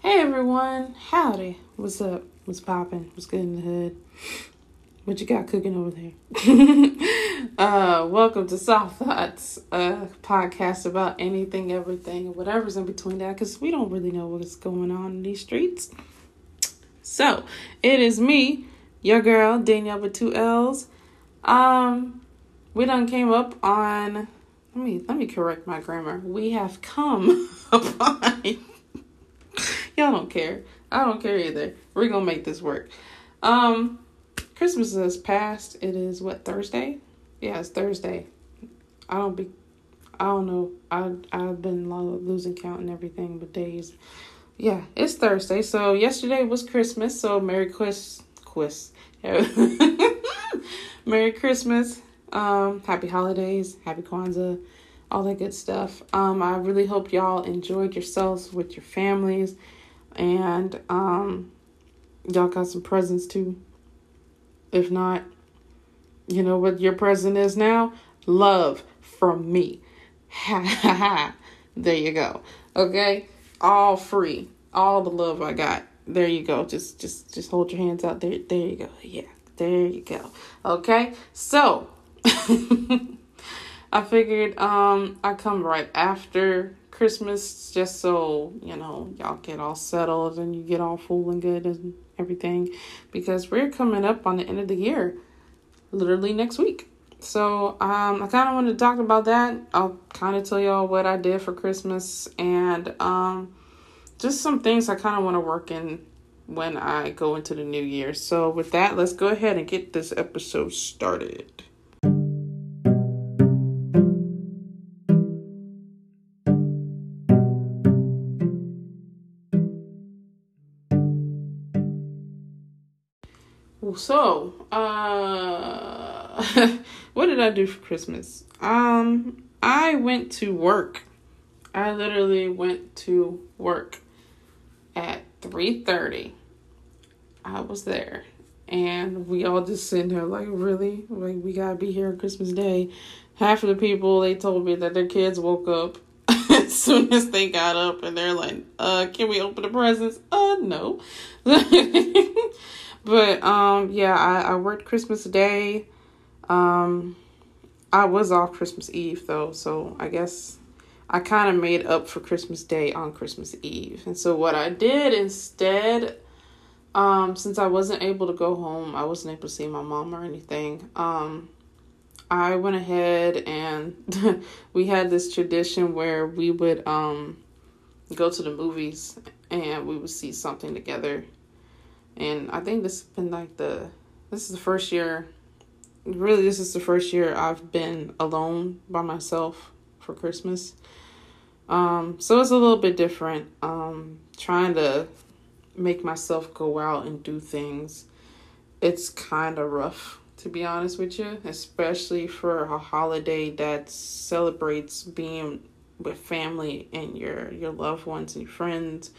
Hey everyone, howdy. What's up? What's popping? What's good in the hood? What you got cooking over there? uh, welcome to Soft Thoughts, a podcast about anything, everything, whatever's in between that, because we don't really know what's going on in these streets. So, it is me, your girl, Danielle with two L's. Um, we done came up on let me let me correct my grammar. We have come upon Y'all don't care. I don't care either. We're gonna make this work. Um Christmas has passed. It is what Thursday? Yeah, it's Thursday. I don't be. I don't know. I I've been losing count and everything, but days. Yeah, it's Thursday. So yesterday was Christmas. So Merry Quis Quis. Merry Christmas. Um, happy holidays. Happy Kwanzaa. All that good stuff. Um, I really hope y'all enjoyed yourselves with your families, and um, y'all got some presents too. If not, you know what your present is now? Love from me. Ha ha ha. There you go. Okay? All free. All the love I got. There you go. Just just just hold your hands out there. There you go. Yeah. There you go. Okay? So I figured um I come right after Christmas just so, you know, y'all get all settled and you get all full and good and everything because we're coming up on the end of the year literally next week. So um, I kind of want to talk about that. I'll kind of tell y'all what I did for Christmas and um, just some things I kind of want to work in when I go into the new year. So with that, let's go ahead and get this episode started. So, uh, what did I do for Christmas? Um, I went to work. I literally went to work at 3:30. I was there and we all just sitting there like really like we gotta be here on christmas day half of the people they told me that their kids woke up as soon as they got up and they're like uh can we open the presents uh no But um yeah, I, I worked Christmas Day. Um I was off Christmas Eve though, so I guess I kind of made up for Christmas Day on Christmas Eve. And so what I did instead um since I wasn't able to go home, I wasn't able to see my mom or anything. Um I went ahead and we had this tradition where we would um go to the movies and we would see something together and I think this has been like the this is the first year really this is the first year I've been alone by myself for Christmas. Um so it's a little bit different um trying to make myself go out and do things. It's kind of rough to be honest with you, especially for a holiday that celebrates being with family and your your loved ones and friends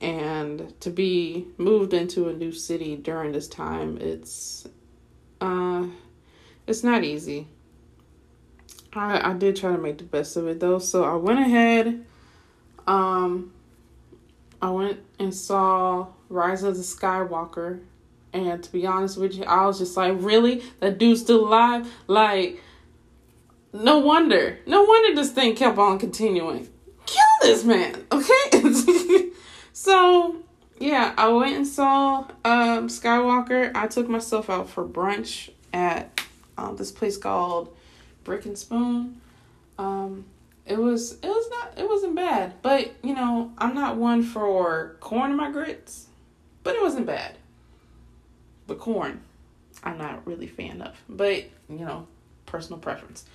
and to be moved into a new city during this time it's uh it's not easy. I i did try to make the best of it though. So i went ahead um i went and saw rise of the skywalker. And to be honest with you i was just like really? That dude's still alive? Like no wonder. No wonder this thing kept on continuing. Kill this man okay So yeah, I went and saw um, Skywalker. I took myself out for brunch at um, this place called Brick and Spoon. Um, it was it was not it wasn't bad, but you know I'm not one for corn in my grits, but it wasn't bad. But corn, I'm not really fan of, but you know personal preference.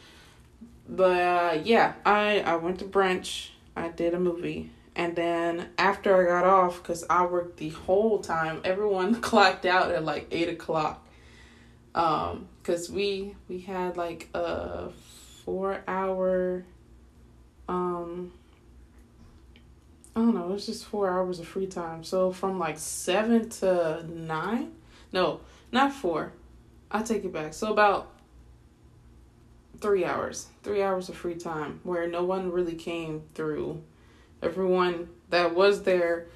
But uh, yeah, I I went to brunch. I did a movie and then after I got off, because I worked the whole time, everyone clocked out at like eight o'clock. Um, because we we had like a four hour um I don't know, it was just four hours of free time. So from like seven to nine? No, not four. I take it back. So about three hours. Three hours of free time where no one really came through everyone that was there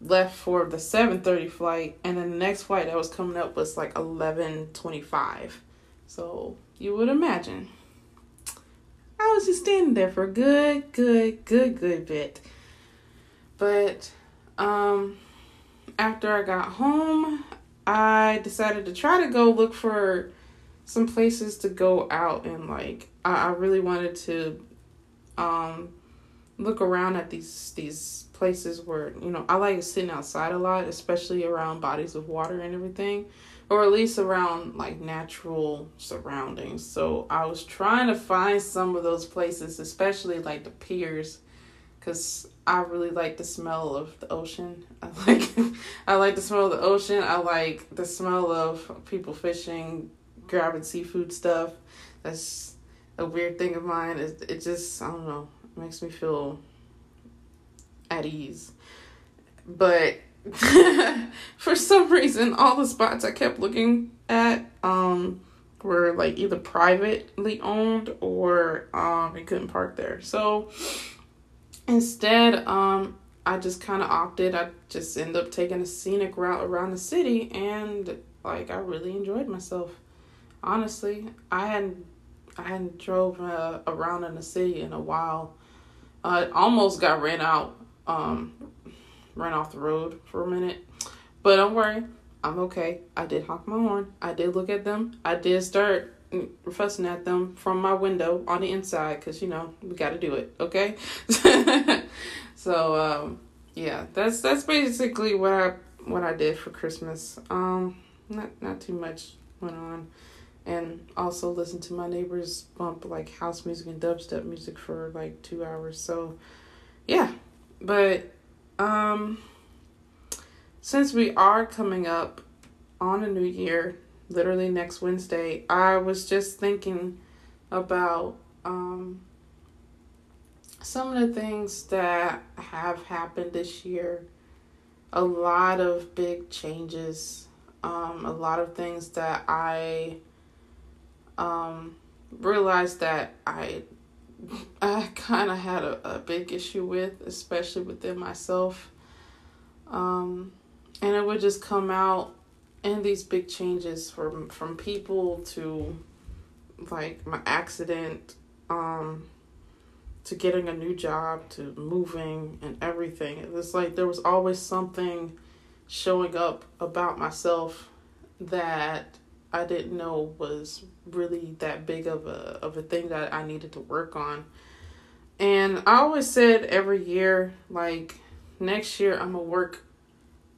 left for the 7:30 flight and then the next flight that was coming up was like 11:25. So, you would imagine I was just standing there for a good, good, good, good bit. But um after I got home, I decided to try to go look for some places to go out and like I, I really wanted to um look around at these these places where you know I like sitting outside a lot, especially around bodies of water and everything, or at least around like natural surroundings. So I was trying to find some of those places, especially like the piers, because I really like the smell of the ocean. I like I like the smell of the ocean. I like the smell of people fishing, grabbing seafood stuff. That's a weird thing of mine. It it just I don't know makes me feel at ease. But for some reason, all the spots I kept looking at um, were like either privately owned or um, you couldn't park there. So instead, um, I just kind of opted. I just ended up taking a scenic route around the city, and like I really enjoyed myself. Honestly, I hadn't I hadn't drove uh, around in the city in a while. I almost got ran out, um, ran off the road for a minute. But don't worry, I'm okay. I did honk my horn. I did look at them. I did start fussing at them from my window on the inside because you know we got to do it. Okay. so um, yeah, that's that's basically what I what I did for Christmas. Um, not not too much went on and also listen to my neighbors bump like house music and dubstep music for like two hours. So, yeah, but um, since we are coming up on a new year, literally next Wednesday, I was just thinking about um some of the things that have happened this year. A lot of big changes. Um, a lot of things that I um, realized that I I kind of had a, a big issue with, especially within myself. Um, and it would just come out in these big changes from from people to like my accident um to getting a new job to moving and everything it was like there was always something showing up about myself that I didn't know was really that big of a of a thing that I needed to work on. And I always said every year, like next year I'm gonna work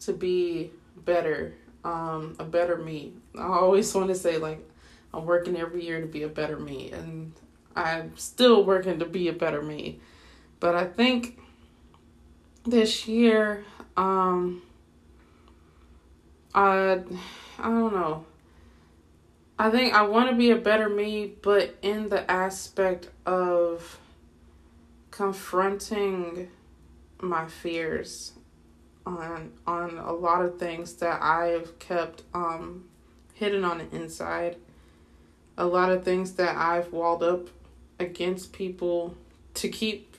to be better, um, a better me. I always want to say like I'm working every year to be a better me, and I'm still working to be a better me. But I think this year, um, I I don't know. I think I want to be a better me, but in the aspect of confronting my fears on on a lot of things that I've kept um hidden on the inside. A lot of things that I've walled up against people to keep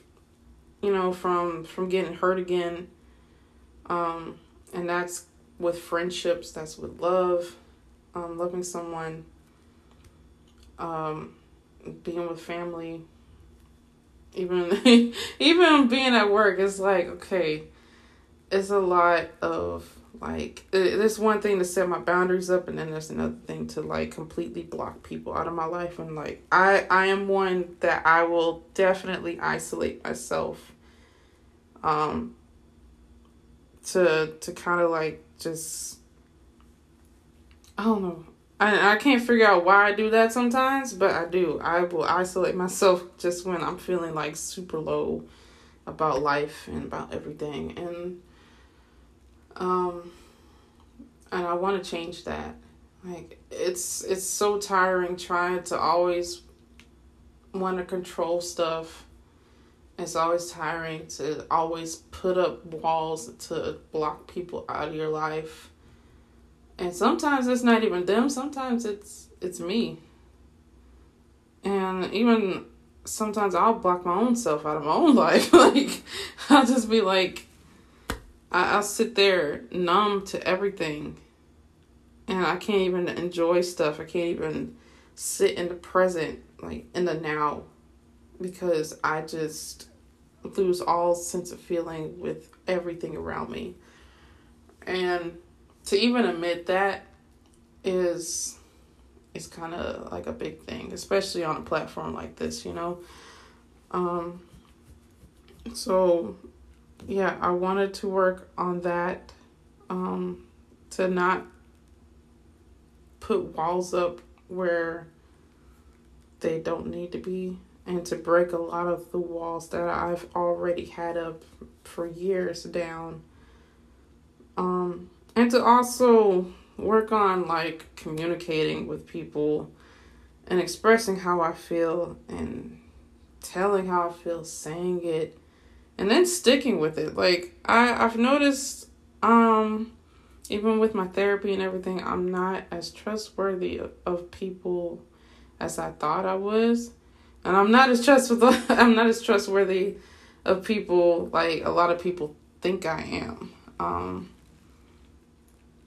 you know from from getting hurt again. Um and that's with friendships, that's with love um, loving someone, um, being with family, even even being at work. It's like okay, it's a lot of like there's one thing to set my boundaries up and then there's another thing to like completely block people out of my life and like i i am one that i will definitely isolate myself um to to kind of like just I don't know. I I can't figure out why I do that sometimes, but I do. I will isolate myself just when I'm feeling like super low about life and about everything and um and I want to change that. Like it's it's so tiring trying to always want to control stuff. It's always tiring to always put up walls to block people out of your life and sometimes it's not even them sometimes it's it's me and even sometimes i'll block my own self out of my own life like i'll just be like I, I'll sit there numb to everything. And I can't even enjoy stuff. I can't even sit in the present, like in the now, because I just lose all sense of feeling with everything around me. And to even admit that is is kind of like a big thing, especially on a platform like this, you know. Um so yeah, I wanted to work on that um to not put walls up where they don't need to be and to break a lot of the walls that I've already had up for years down. Um, and to also work on like communicating with people and expressing how I feel and telling how I feel, saying it, and then sticking with it. Like I I've noticed um even with my therapy and everything, I'm not as trustworthy of people as I thought I was and I'm not as trustworthy. I'm not as trustworthy of people like a lot of people think I am. Um,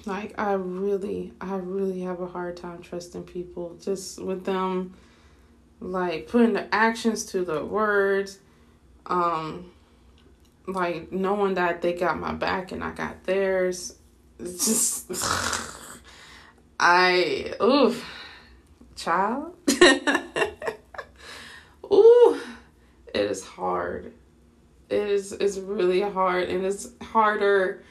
like I really, I really have a hard time trusting people. Just with them, like putting the actions to the words. Um, like knowing that they got my back and I got theirs. It's just, I oof, child. ooh, it is hard. It is it's really hard and it's harder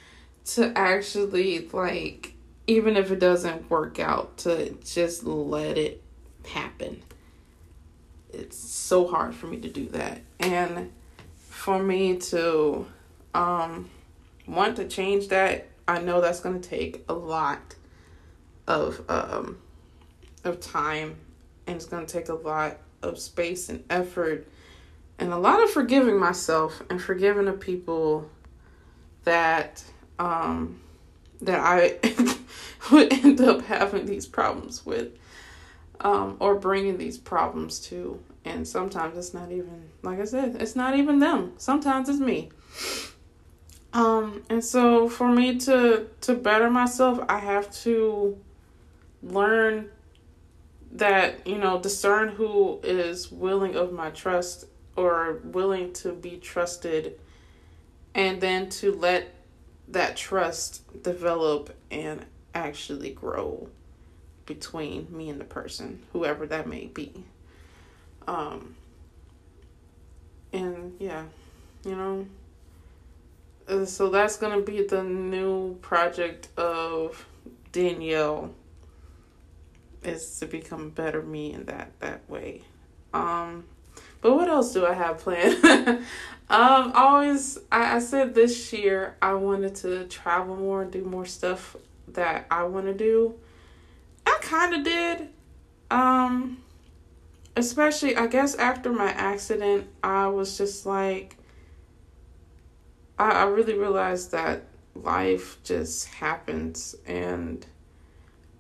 to actually like even if it doesn't work out to just let it happen. It's so hard for me to do that. And for me to um want to change that, I know that's going to take a lot of um of time and it's going to take a lot of space and effort and a lot of forgiving myself and forgiving the people that um that I would end up having these problems with um or bringing these problems to. And sometimes it's not even like I said it's not even them. Sometimes it's me. Um and so for me to to better myself I have to learn that you know discern who is willing of my trust or willing to be trusted and then to let that trust develop and actually grow between me and the person whoever that may be um and yeah you know uh, so that's gonna be the new project of danielle is to become better me in that that way. Um, but what else do I have planned? um, always I, I said this year I wanted to travel more, and do more stuff that I want to do. I kind of did. Um, especially I guess after my accident, I was just like I, I really realized that life just happens and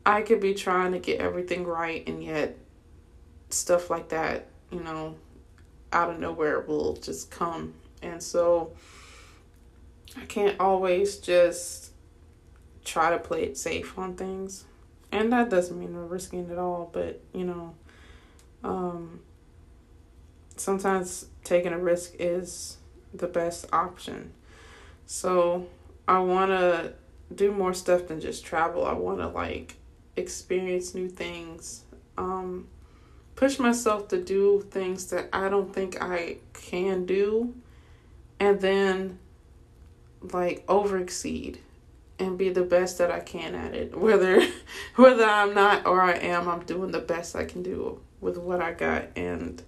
I could be trying to get everything right, and yet stuff like that, you know, out of nowhere will just come. And so I can't always just try to play it safe on things. And that doesn't mean we're risking it all, but you know, um, sometimes taking a risk is the best option. So I want to do more stuff than just travel. I want to like experience new things, um, push myself to do things that I don't think I can do, and then like over exceed and be the best that I can at it. Whether whether I'm not or I am, I'm doing the best I can do with what I got and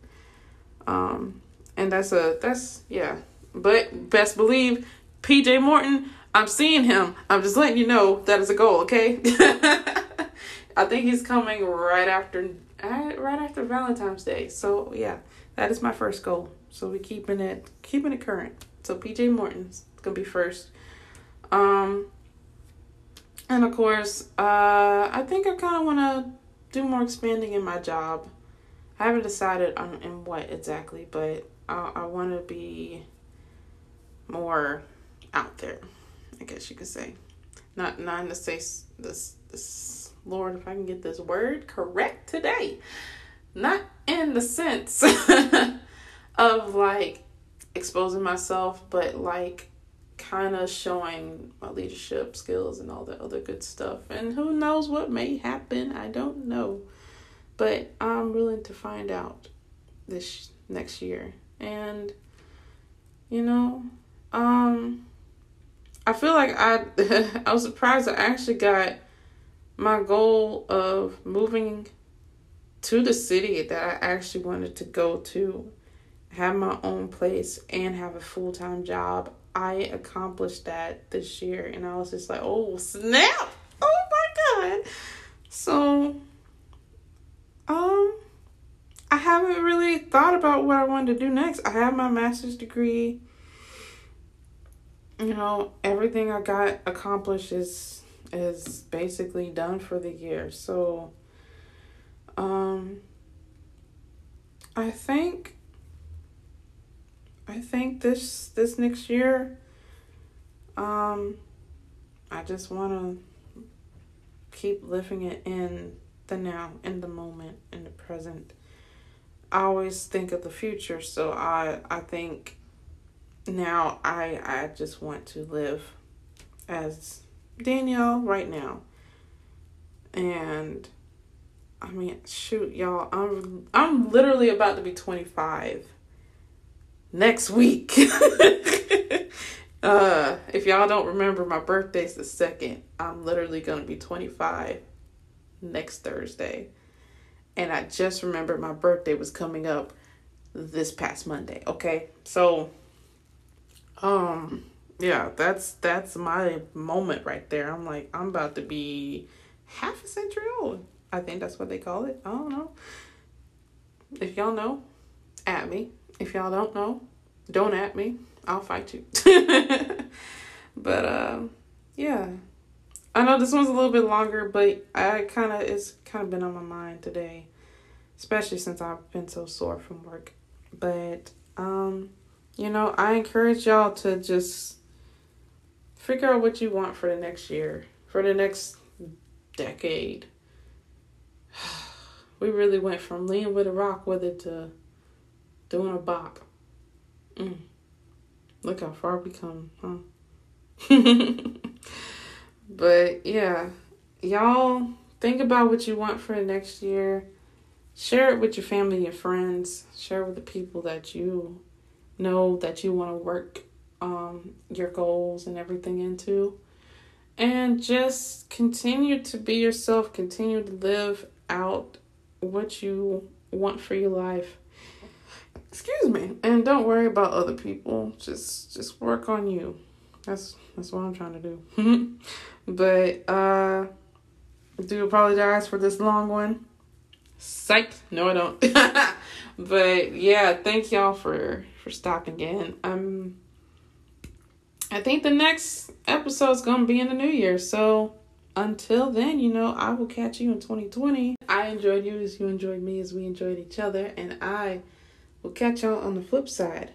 um and that's a that's yeah. But best believe PJ Morton, I'm seeing him. I'm just letting you know that is a goal, okay? I think he's coming right after right after Valentine's Day. So yeah, that is my first goal. So we keeping it keeping it current. So PJ Morton's gonna be first. Um and of course, uh I think I kinda wanna do more expanding in my job. I haven't decided on in what exactly, but I I wanna be more out there I guess you could say. Not not to say this this Lord, if I can get this word correct today. Not in the sense of like exposing myself, but like kind of showing my leadership skills and all the other good stuff. And who knows what may happen? I don't know. But I'm willing to find out this next year. And you know, um I feel like I I was surprised I actually got my goal of moving to the city that I actually wanted to go to, have my own place and have a full-time job. I accomplished that this year and I was just like, "Oh, snap. Oh my god." So um I haven't really thought about what I wanted to do next. I have my master's degree you know, everything I got accomplished is is basically done for the year. So um I think I think this this next year um I just want to keep living it in the now, in the moment, in the present. I always think of the future, so I I think now I I just want to live as Danielle right now. And I mean, shoot, y'all, I'm I'm literally about to be 25 next week. uh, if y'all don't remember, my birthday's the second. I'm literally gonna be 25 next Thursday. And I just remembered my birthday was coming up this past Monday. Okay, so um, yeah, that's that's my moment right there. I'm like, I'm about to be half a century old. I think that's what they call it. I don't know. If y'all know, at me. If y'all don't know, don't at me. I'll fight you. but uh, yeah. I know this one's a little bit longer, but I kind of it's kind of been on my mind today, especially since I've been so sore from work. But um you know, I encourage y'all to just figure out what you want for the next year, for the next decade. We really went from leaning with a rock with it to doing a bop. Mm. Look how far we come, huh? but yeah, y'all think about what you want for next year. Share it with your family and friends. Share it with the people that you know that you want to work um, your goals and everything into. And just continue to be yourself, continue to live out what you want for your life. Excuse me. And don't worry about other people. Just just work on you. That's that's what I'm trying to do. but uh I do apologize for this long one. Psych. No, I don't. but yeah, thank y'all for for stopping in. Um, I think the next episode is gonna be in the new year. So until then, you know, I will catch you in 2020. I enjoyed you as you enjoyed me as we enjoyed each other, and I will catch y'all on the flip side.